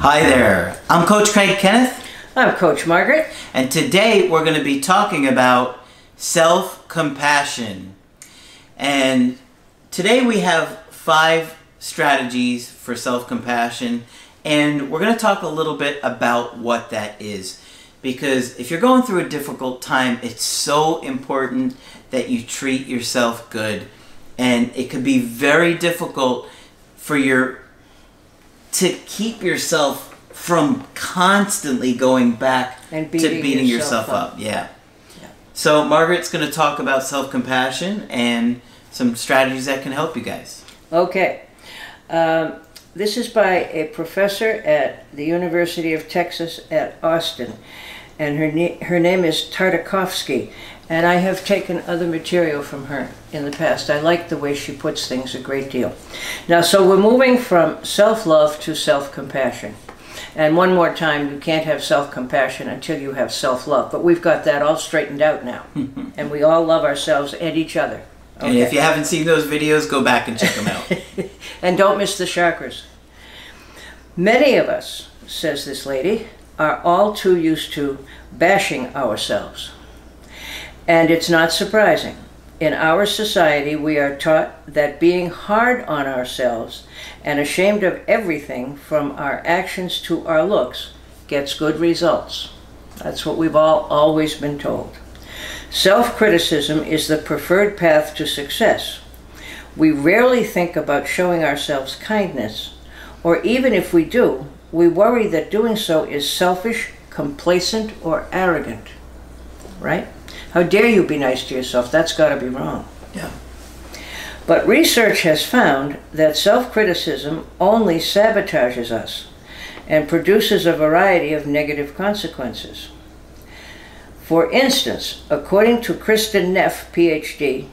Hi there, I'm Coach Craig Kenneth, I'm Coach Margaret. and today we're going to be talking about self compassion. And today we have five strategies for self compassion, and we're going to talk a little bit about what that is. Because if you're going through a difficult time, it's so important that you treat yourself good. And it could be very difficult for your to keep yourself from constantly going back And to beating beating yourself, yourself up. up. Yeah. Yeah. So Margaret's going to talk about self-compassion and some strategies that can help you guys. Okay. Um, this is by a professor at the University of Texas at Austin, and her, na- her name is Tartakovsky. And I have taken other material from her in the past. I like the way she puts things a great deal. Now, so we're moving from self love to self compassion. And one more time, you can't have self compassion until you have self love. But we've got that all straightened out now. and we all love ourselves and each other. And if you haven't seen those videos, go back and check them out. and don't miss the chakras. Many of us, says this lady, are all too used to bashing ourselves. And it's not surprising. In our society, we are taught that being hard on ourselves and ashamed of everything from our actions to our looks gets good results. That's what we've all always been told. Self criticism is the preferred path to success. We rarely think about showing ourselves kindness, or even if we do, we worry that doing so is selfish, complacent, or arrogant. Right? How dare you be nice to yourself? That's got to be wrong. yeah. But research has found that self criticism only sabotages us and produces a variety of negative consequences. For instance, according to Kristin Neff, PhD,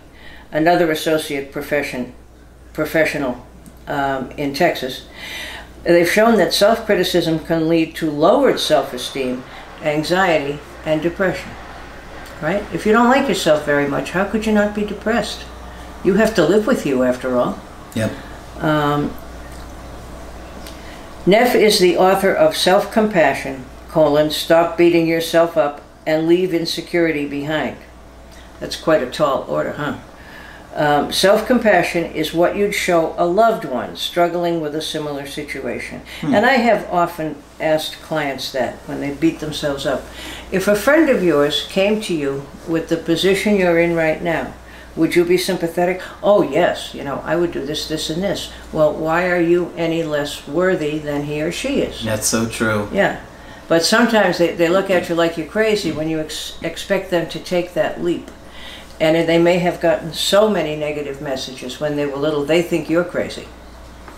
another associate profession, professional um, in Texas, they've shown that self criticism can lead to lowered self esteem, anxiety, and depression. Right? If you don't like yourself very much, how could you not be depressed? You have to live with you after all. Yep. Um, Neff is the author of Self Compassion, colon, Stop Beating Yourself Up and Leave Insecurity Behind. That's quite a tall order, huh? Um, Self compassion is what you'd show a loved one struggling with a similar situation. And I have often asked clients that when they beat themselves up. If a friend of yours came to you with the position you're in right now, would you be sympathetic? Oh, yes, you know, I would do this, this, and this. Well, why are you any less worthy than he or she is? That's so true. Yeah. But sometimes they, they look at you like you're crazy when you ex- expect them to take that leap. And they may have gotten so many negative messages when they were little, they think you're crazy.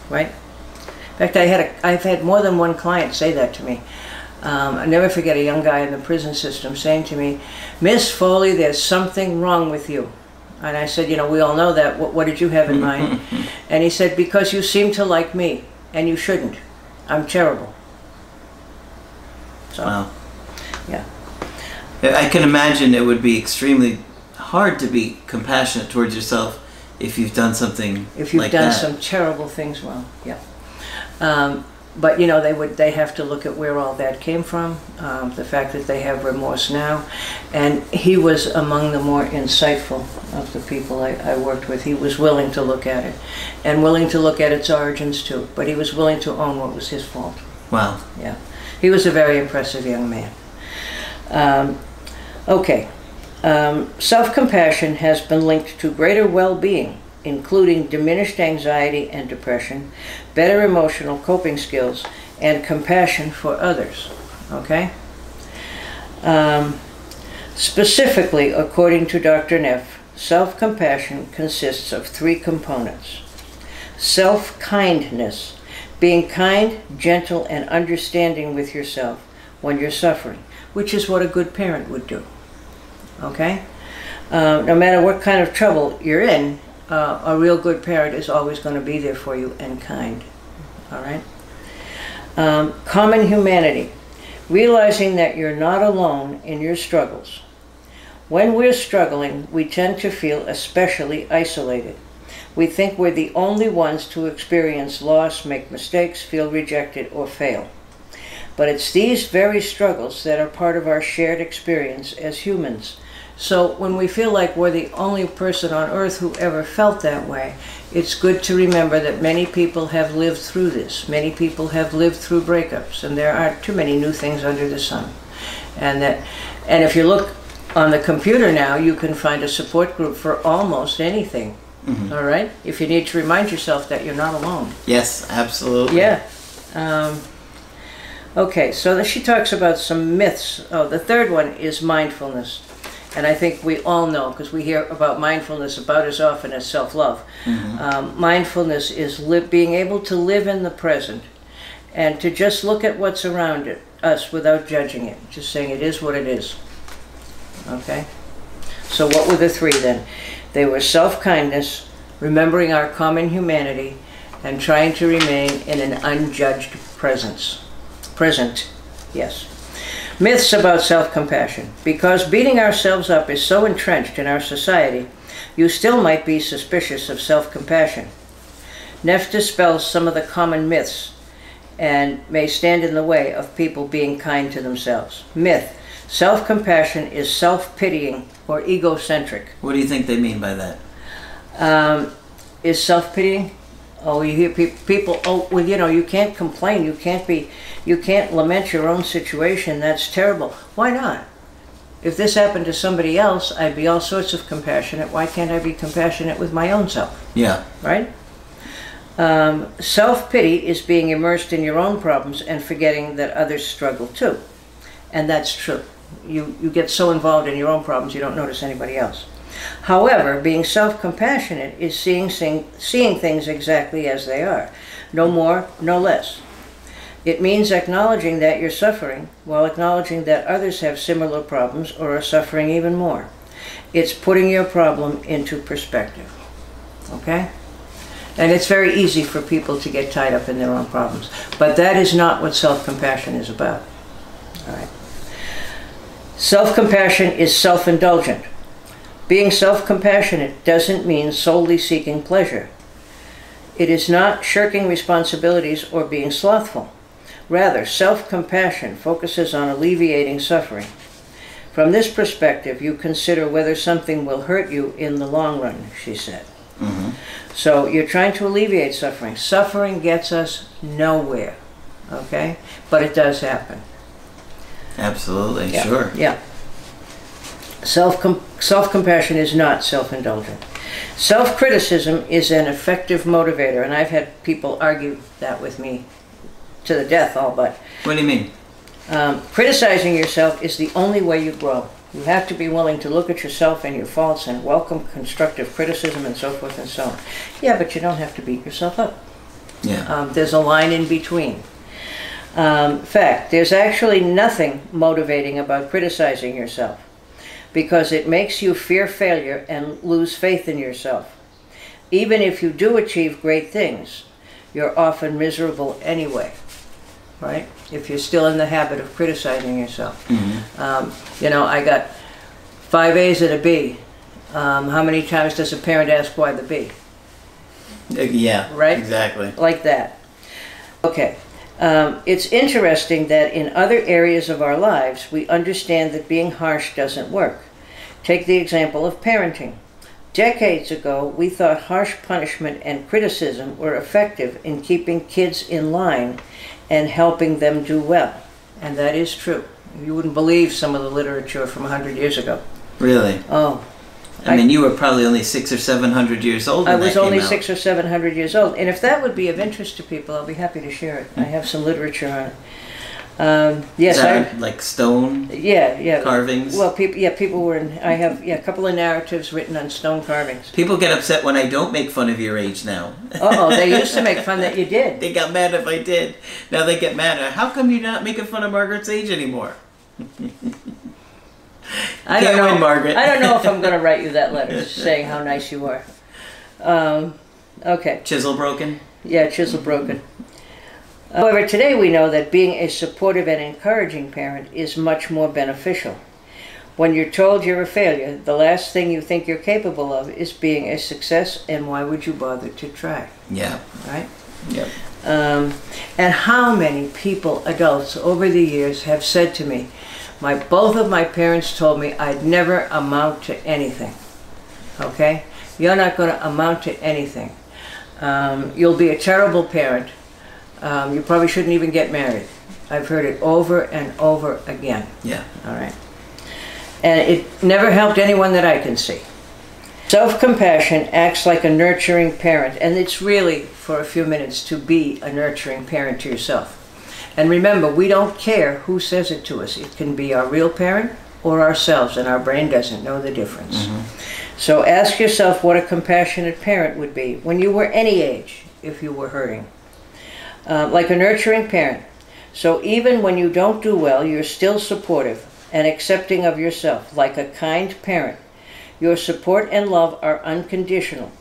Right? In fact, I had a, I've had more than one client say that to me. Um, I never forget a young guy in the prison system saying to me, Miss Foley, there's something wrong with you. And I said, You know, we all know that. What, what did you have in mind? and he said, Because you seem to like me, and you shouldn't. I'm terrible. So, Wow. yeah. I can imagine it would be extremely hard to be compassionate towards yourself if you've done something if you've like done that. some terrible things well yeah. Um, but you know they would they have to look at where all that came from um, the fact that they have remorse now. And he was among the more insightful of the people I, I worked with. He was willing to look at it and willing to look at its origins too. But he was willing to own what was his fault. Wow. yeah. He was a very impressive young man. Um, okay um, self-compassion has been linked to greater well-being including diminished anxiety and depression better emotional coping skills and compassion for others okay um, specifically according to dr neff self compassion consists of three components self kindness, being kind, gentle, and understanding with yourself when you're suffering, which is what a good parent would do. Okay? Uh, no matter what kind of trouble you're in, uh, a real good parent is always going to be there for you and kind. All right? Um, common humanity, realizing that you're not alone in your struggles. When we're struggling, we tend to feel especially isolated. We think we're the only ones to experience loss, make mistakes, feel rejected, or fail. But it's these very struggles that are part of our shared experience as humans. So when we feel like we're the only person on earth who ever felt that way, it's good to remember that many people have lived through this. Many people have lived through breakups, and there aren't too many new things under the sun. And that, and if you look on the computer now, you can find a support group for almost anything. All right, if you need to remind yourself that you're not alone. Yes, absolutely. Yeah. Um, okay, so then she talks about some myths. Oh, the third one is mindfulness. And I think we all know, because we hear about mindfulness about as often as self love. Um, mindfulness is li- being able to live in the present and to just look at what's around it, us without judging it, just saying it is what it is. Okay? So, what were the three then? They were self kindness, remembering our common humanity, and trying to remain in an unjudged presence. Present, yes. Myths about self compassion. Because beating ourselves up is so entrenched in our society, you still might be suspicious of self compassion. Neff dispels some of the common myths and may stand in the way of people being kind to themselves. Myth Self compassion is self pitying or egocentric. What do you think they mean by that? Um, is self pitying? Oh, you hear pe- people. Oh, well, you know, you can't complain. You can't be. You can't lament your own situation. That's terrible. Why not? If this happened to somebody else, I'd be all sorts of compassionate. Why can't I be compassionate with my own self? Yeah. Right? Um, self pity is being immersed in your own problems and forgetting that others struggle too, and that's true. You you get so involved in your own problems you don't notice anybody else. However, being self compassionate is seeing, seeing things exactly as they are, no more, no less. It means acknowledging that you're suffering while acknowledging that others have similar problems or are suffering even more. It's putting your problem into perspective. Okay? And it's very easy for people to get tied up in their own problems. But that is not what self compassion is about. All right. Self compassion is self indulgent. Being self compassionate doesn't mean solely seeking pleasure. It is not shirking responsibilities or being slothful. Rather, self compassion focuses on alleviating suffering. From this perspective, you consider whether something will hurt you in the long run, she said. hmm So you're trying to alleviate suffering. Suffering gets us nowhere, okay? But it does happen. Absolutely. Yeah. Sure. Yeah. Self self compassion is not self indulgent. Self criticism is an effective motivator, and I've had people argue that with me to the death, all but. What do you mean? Um, criticizing yourself is the only way you grow. You have to be willing to look at yourself and your faults and welcome constructive criticism and so forth and so on. Yeah, but you don't have to beat yourself up. Yeah. Um, there's a line in between. Um, fact, there's actually nothing motivating about criticizing yourself because it makes you fear failure and lose faith in yourself. Even if you do achieve great things, you're often miserable anyway, right? If you're still in the habit of criticizing yourself. hmm Um, you know, I got five A's and a B. Um, how many times does a parent ask why the B? Yeah. Right? Exactly. like that. Okay. Um, it's interesting that in other areas of our lives, we understand that being harsh doesn't work. Take the example of parenting. Decades ago, we thought harsh punishment and criticism were effective in keeping kids in line and helping them do well. And that is true. You wouldn't believe some of the literature from 100 years ago. Really. Oh, I, mean, you were probably only six or seven hundred years old. When I was only six or seven hundred years old, and if that would be of interest to people, I'll be happy to share it. I have some literature on it. Um, yes, I. like stone Yeah, yeah. carvings? Well, people, yeah, people were. In, I have yeah, a couple of narratives written on stone carvings. People get upset when I don't make fun of your age now. Oh, they used to make fun that you did. they got mad if I did. Now they get mad. How come you're not making fun of Margaret's age anymore? I Can't don't know, win, Margaret. I don't know if I'm going to write you that letter saying how nice you are. Um, okay. Chisel broken. Yeah, chisel broken. However, today we know that being a supportive and encouraging parent is much more beneficial. When you're told you're a failure, the last thing you think you're capable of is being a success, and why would you bother to try, Yeah. right? Yep. Um, and how many people, adults, over the years have said to me, my both of my parents told me I'd never amount to anything. Okay, you're not going to amount to anything. Um, you'll be a terrible parent. Um, you probably shouldn't even get married. I've heard it over and over again. Yeah. All right. And it never helped anyone that I can see. Self compassion acts like a nurturing parent, and it's really for a few minutes to be a nurturing parent to yourself. And remember, we don't care who says it to us. It can be our real parent or ourselves, and our brain doesn't know the difference. So ask yourself what a compassionate parent would be when you were any age, if you were hurting. Uh, like a nurturing parent. So even when you don't do well, you're still supportive and accepting of yourself, like a kind parent. Your support and love are unconditional,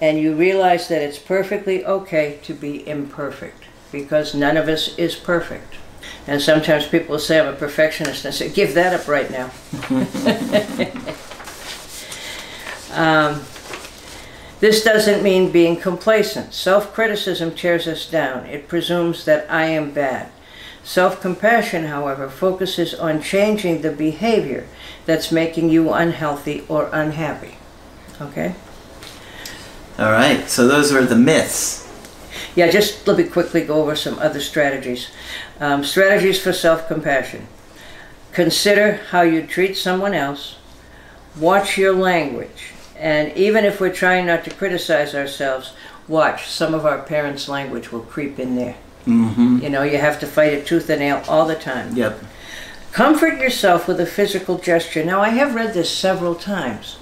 and you realize that it's perfectly okay to be imperfect because none of us is perfect. And sometimes people will say, I'm a perfectionist, and I say, give that up right now. um, this doesn't mean being complacent. Self criticism tears us down, it presumes that I am bad. Self compassion, however, focuses on changing the behavior that's making you unhealthy or unhappy. Okay? All right. So those were the myths. Yeah, just let me quickly go over some other strategies. Um, strategies for self compassion. Consider how you treat someone else. Watch your language. And even if we're trying not to criticize ourselves, watch. Some of our parents' language will creep in there. Mm-hmm. You know, you have to fight it tooth and nail all the time. Yep. Comfort yourself with a physical gesture. Now, I have read this several times.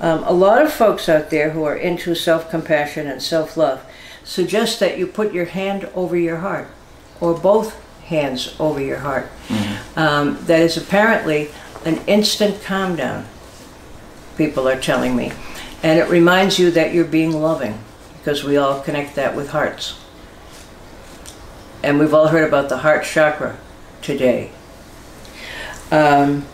Um, a lot of folks out there who are into self compassion and self love suggest that you put your hand over your heart, or both hands over your heart. Um, that is apparently an instant calm down, people are telling me. And it reminds you that you're being loving, because we all connect that with hearts. And we've all heard about the heart chakra today. Um,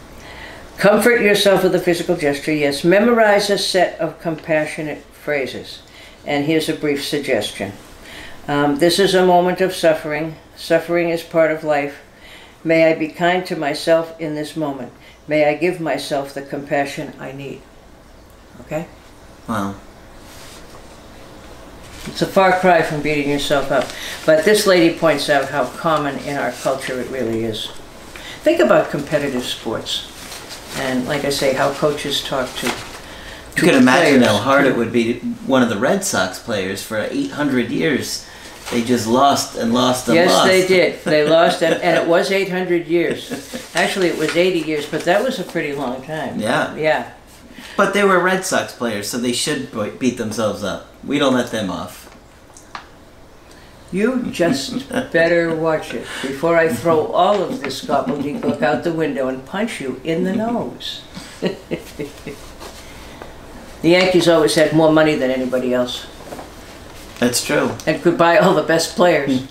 comfort yourself with a physical gesture, yes. Memorize a set of compassionate phrases. And here's a brief suggestion. Um, this is a moment of suffering. Suffering is part of life. May I be kind to myself in this moment. May I give myself the compassion I need. Okay? Wow. It's a far cry from beating yourself up. But this lady points out how common in our culture it really is. Think about competitive sports. And like I say, how coaches talk to. You could imagine players. how hard it would be. One of the Red Sox players for 800 years, they just lost and lost and Yes, lost. Yes, they did. They lost, and, and it was 800 years. Actually, it was 80 years, but that was a pretty long time. Yeah. Yeah. But they were Red Sox players, so they should beat themselves up. We don't let them off. You just better watch it before I throw all of this gobbledygook out the window and punch you in the nose. the Yankees always had more money than anybody else That's true. and could buy all the best players.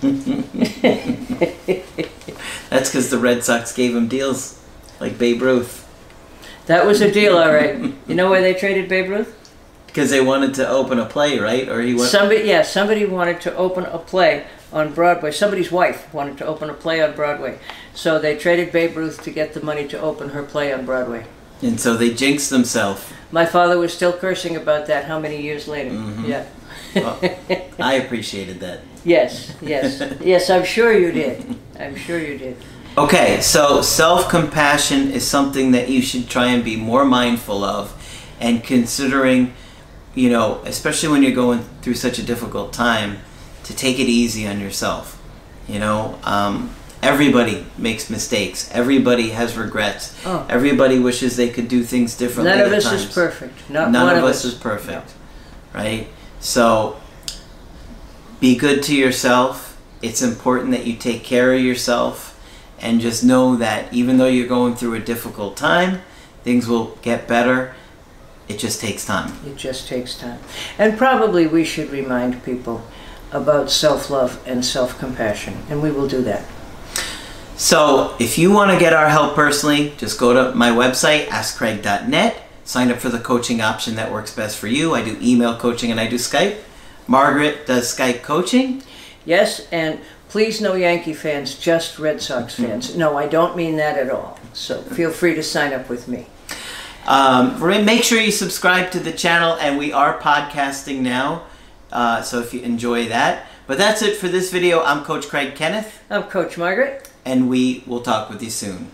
That's because the Red Sox gave him deals like Babe Ruth. That was a deal, all right. You know why they traded Babe Ruth? Because they wanted to open a play, right? Or he went. Somebody, yeah, somebody wanted to open a play on Broadway. Somebody's wife wanted to open a play on Broadway. So they traded Babe Ruth to get the money to open her play on Broadway. And so they jinxed themselves. My father was still cursing about that how many years later? Mhm. Yeah. Well, I appreciated that. Yes, yes. Yes, I'm sure you did. I'm sure you did. Okay, so self compassion is something that you should try and be more mindful of, and considering, you know, especially when you're going through such a difficult time, to take it easy on yourself. You know, um, everybody makes mistakes. Everybody has regrets. Oh. Everybody wishes they could do things differently. None of us times. is perfect. Not None one of of us is perfect, right? So be good to yourself. It's important that you take care of yourself and just know that even though you're going through a difficult time, things will get better. It just takes time. It just takes time. And probably we should remind people about self love and self compassion, and we will do that. So, if you want to get our help personally, just go to my website, askcraig.net, sign up for the coaching option that works best for you. I do email coaching and I do Skype. Margaret does Skype coaching. Yes, and please, no Yankee fans, just Red Sox fans. No, I don't mean that at all. So feel free to sign up with me. Um, make sure you subscribe to the channel, and we are podcasting now. Uh, so if you enjoy that. But that's it for this video. I'm Coach Craig Kenneth, I'm Coach Margaret. And we will talk with you soon.